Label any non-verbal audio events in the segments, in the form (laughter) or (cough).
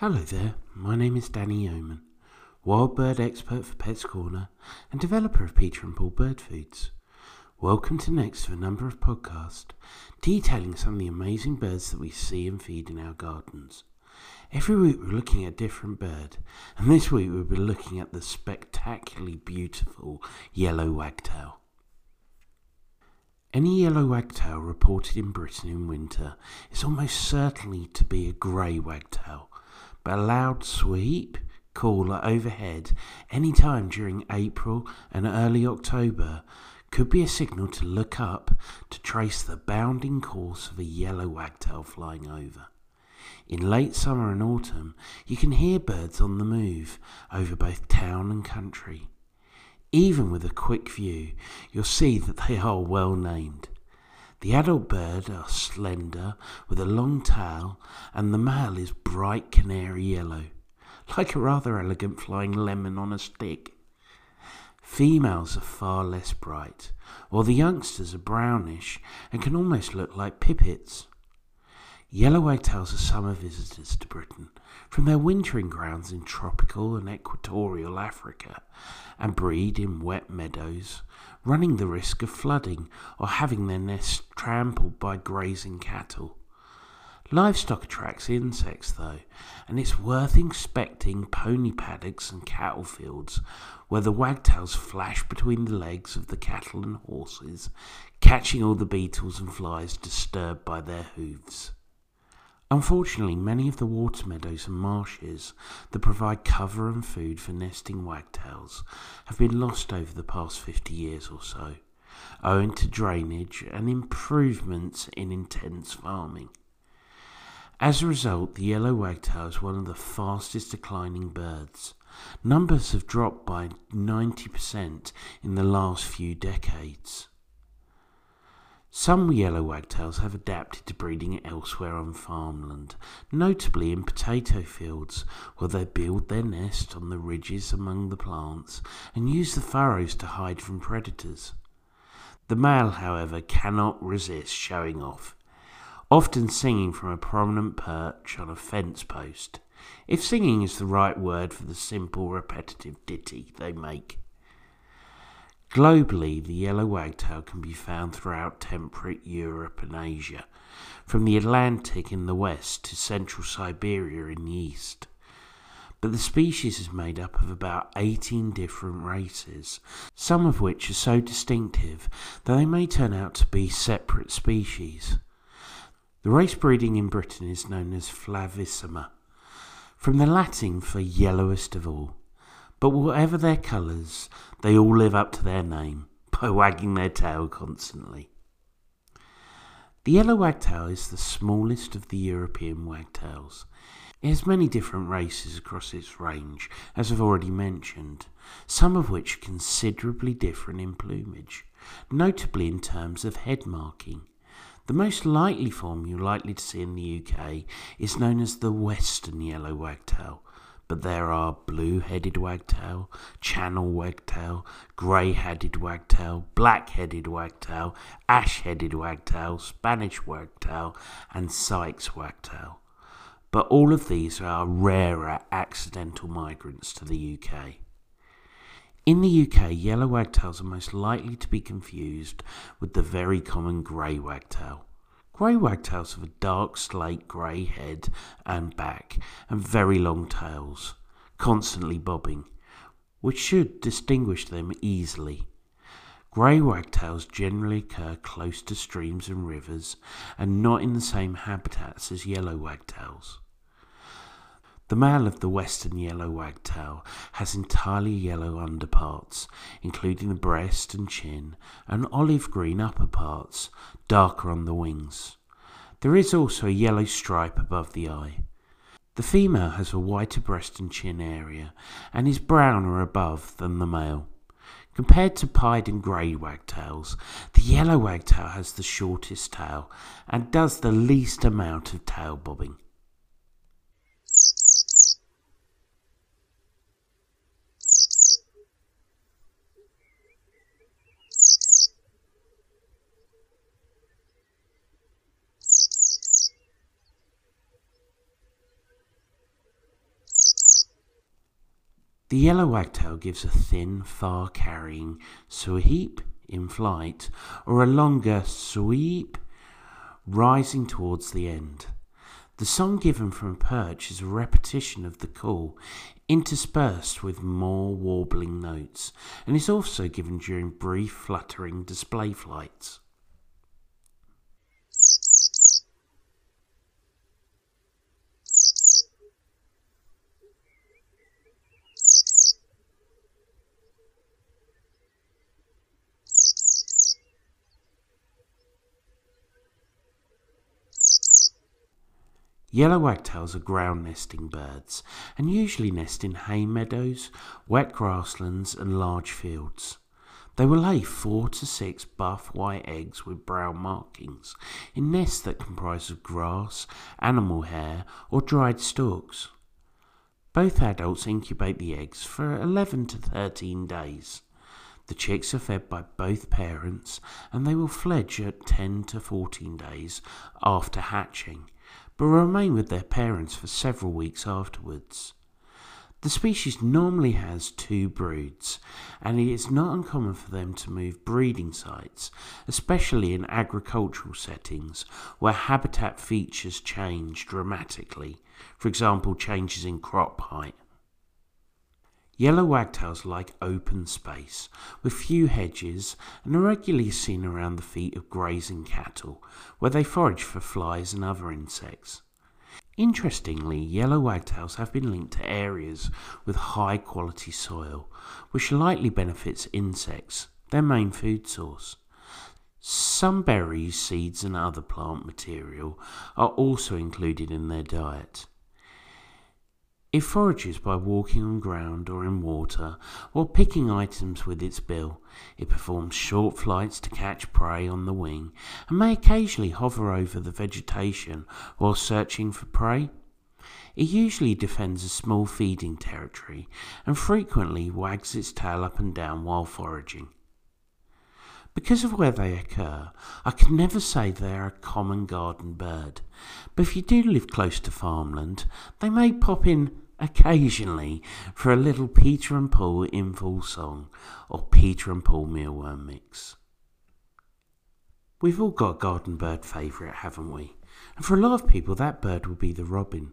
Hello there, my name is Danny Yeoman, wild bird expert for Pets Corner and developer of Peter and Paul Bird Foods. Welcome to Next for a number of podcasts detailing some of the amazing birds that we see and feed in our gardens. Every week we're looking at a different bird, and this week we'll be looking at the spectacularly beautiful yellow wagtail. Any yellow wagtail reported in Britain in winter is almost certainly to be a grey wagtail, but a loud sweep caller overhead any time during April and early October could be a signal to look up to trace the bounding course of a yellow wagtail flying over. In late summer and autumn, you can hear birds on the move over both town and country. Even with a quick view, you'll see that they are well named. The adult bird are slender with a long tail, and the male is bright canary yellow, like a rather elegant flying lemon on a stick. Females are far less bright, while the youngsters are brownish and can almost look like pipits. Yellow wagtails are summer visitors to Britain from their wintering grounds in tropical and equatorial Africa and breed in wet meadows, running the risk of flooding or having their nests trampled by grazing cattle. Livestock attracts insects, though, and it's worth inspecting pony paddocks and cattle fields where the wagtails flash between the legs of the cattle and horses, catching all the beetles and flies disturbed by their hoofs. Unfortunately, many of the water meadows and marshes that provide cover and food for nesting wagtails have been lost over the past 50 years or so, owing to drainage and improvements in intense farming. As a result, the yellow wagtail is one of the fastest declining birds. Numbers have dropped by 90% in the last few decades. Some yellow wagtails have adapted to breeding elsewhere on farmland, notably in potato fields, where they build their nest on the ridges among the plants and use the furrows to hide from predators. The male, however, cannot resist showing off, often singing from a prominent perch on a fence post, if singing is the right word for the simple repetitive ditty they make. Globally, the yellow wagtail can be found throughout temperate Europe and Asia, from the Atlantic in the west to central Siberia in the east. But the species is made up of about 18 different races, some of which are so distinctive that they may turn out to be separate species. The race breeding in Britain is known as Flavissima, from the Latin for yellowest of all. But whatever their colours, they all live up to their name (laughs) by wagging their tail constantly. The yellow wagtail is the smallest of the European wagtails. It has many different races across its range, as I've already mentioned, some of which are considerably different in plumage, notably in terms of head marking. The most likely form you're likely to see in the UK is known as the Western yellow wagtail, but there are blue-headed wagtail, channel wagtail, grey-headed wagtail, black-headed wagtail, ash-headed wagtail, Spanish wagtail, and Sykes wagtail. But all of these are rarer accidental migrants to the UK. In the UK, yellow wagtails are most likely to be confused with the very common grey wagtail. Grey wagtails have a dark slate grey head and back and very long tails, constantly bobbing, which should distinguish them easily. Grey wagtails generally occur close to streams and rivers and not in the same habitats as yellow wagtails. The male of the western yellow wagtail has entirely yellow underparts, including the breast and chin, and olive green upperparts, darker on the wings. There is also a yellow stripe above the eye. The female has a whiter breast and chin area and is browner above than the male. Compared to pied and grey wagtails, the yellow wagtail has the shortest tail and does the least amount of tail bobbing. The yellow wagtail gives a thin, far carrying sweep in flight or a longer sweep rising towards the end. The song given from a perch is a repetition of the call, interspersed with more warbling notes, and is also given during brief fluttering display flights. Yellow wagtails are ground nesting birds and usually nest in hay meadows, wet grasslands, and large fields. They will lay four to six buff white eggs with brown markings in nests that comprise of grass, animal hair, or dried stalks. Both adults incubate the eggs for 11 to 13 days. The chicks are fed by both parents and they will fledge at 10 to 14 days after hatching but remain with their parents for several weeks afterwards. The species normally has two broods, and it is not uncommon for them to move breeding sites, especially in agricultural settings where habitat features change dramatically, for example, changes in crop height. Yellow wagtails like open space, with few hedges, and are regularly seen around the feet of grazing cattle, where they forage for flies and other insects. Interestingly, yellow wagtails have been linked to areas with high quality soil, which likely benefits insects, their main food source. Some berries, seeds, and other plant material are also included in their diet. It forages by walking on ground or in water or picking items with its bill. It performs short flights to catch prey on the wing and may occasionally hover over the vegetation while searching for prey. It usually defends a small feeding territory and frequently wags its tail up and down while foraging. Because of where they occur, I can never say they are a common garden bird, but if you do live close to farmland, they may pop in occasionally for a little Peter and Paul in full song or Peter and Paul mealworm mix. We've all got a garden bird favourite, haven't we? And for a lot of people, that bird will be the robin.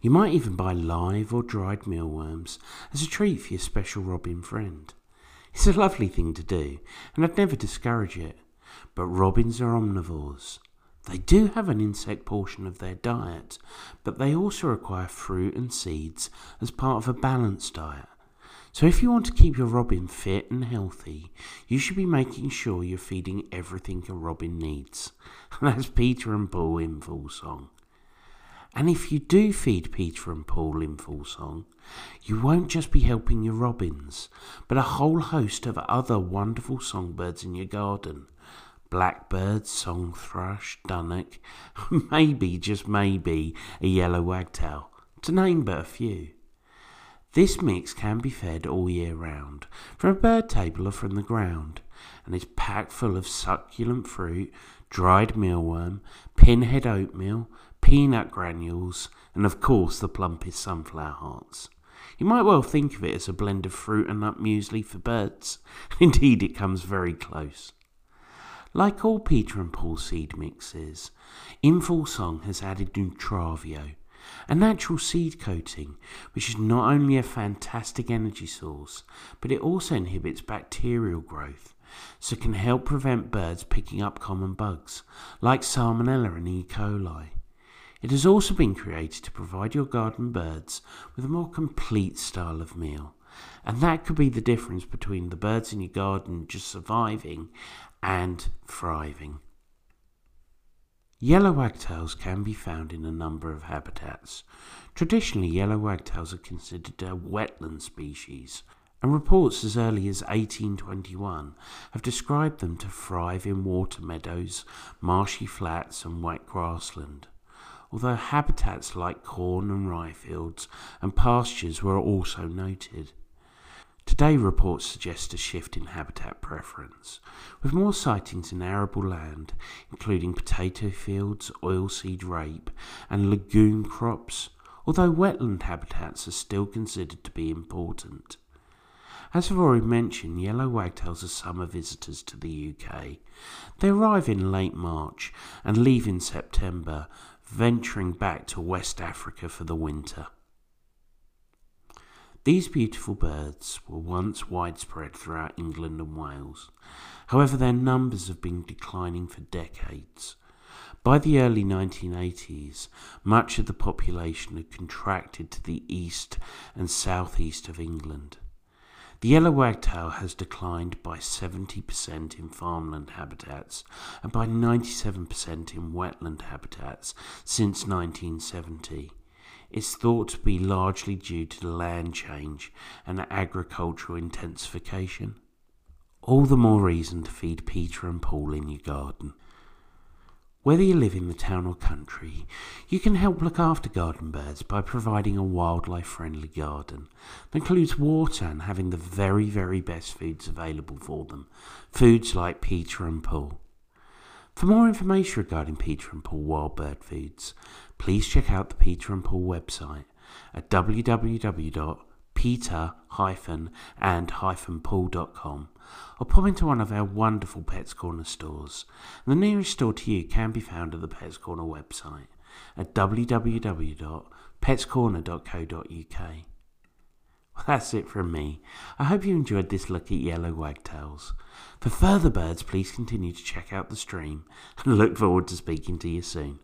You might even buy live or dried mealworms as a treat for your special robin friend. It's a lovely thing to do, and I'd never discourage it. But robins are omnivores, they do have an insect portion of their diet, but they also require fruit and seeds as part of a balanced diet. So, if you want to keep your robin fit and healthy, you should be making sure you're feeding everything a robin needs. (laughs) That's Peter and Paul in full song. And if you do feed Peter and Paul in full song, you won't just be helping your robins, but a whole host of other wonderful songbirds in your garden blackbird, song thrush, dunnock, (laughs) maybe, just maybe, a yellow wagtail, to name but a few. This mix can be fed all year round, from a bird table or from the ground, and is packed full of succulent fruit, dried mealworm, pinhead oatmeal, peanut granules, and of course the plumpest sunflower hearts. You might well think of it as a blend of fruit and nut muesli for birds. (laughs) Indeed, it comes very close. Like all Peter and Paul seed mixes, In Full Song has added Nutravio, a natural seed coating which is not only a fantastic energy source, but it also inhibits bacterial growth, so can help prevent birds picking up common bugs like Salmonella and E. coli. It has also been created to provide your garden birds with a more complete style of meal. And that could be the difference between the birds in your garden just surviving and thriving. Yellow wagtails can be found in a number of habitats. Traditionally, yellow wagtails are considered a wetland species, and reports as early as 1821 have described them to thrive in water meadows, marshy flats, and wet grassland. Although habitats like corn and rye fields and pastures were also noted. Today, reports suggest a shift in habitat preference, with more sightings in arable land, including potato fields, oilseed rape, and legume crops, although wetland habitats are still considered to be important. As I've already mentioned, yellow wagtails are summer visitors to the UK. They arrive in late March and leave in September, venturing back to West Africa for the winter. These beautiful birds were once widespread throughout England and Wales. However, their numbers have been declining for decades. By the early 1980s, much of the population had contracted to the east and southeast of England. The yellow wagtail has declined by 70% in farmland habitats and by 97% in wetland habitats since 1970. It's thought to be largely due to land change and agricultural intensification. All the more reason to feed Peter and Paul in your garden. Whether you live in the town or country, you can help look after garden birds by providing a wildlife friendly garden that includes water and having the very, very best foods available for them. Foods like Peter and Paul. For more information regarding Peter and Paul wild bird foods, please check out the Peter and Paul website at www.peter-and-paul.com or pop into one of our wonderful Pets Corner stores. The nearest store to you can be found at the Pets Corner website at www.petscorner.co.uk. Well, that's it from me. I hope you enjoyed this look at yellow wagtails. For further birds, please continue to check out the stream and look forward to speaking to you soon.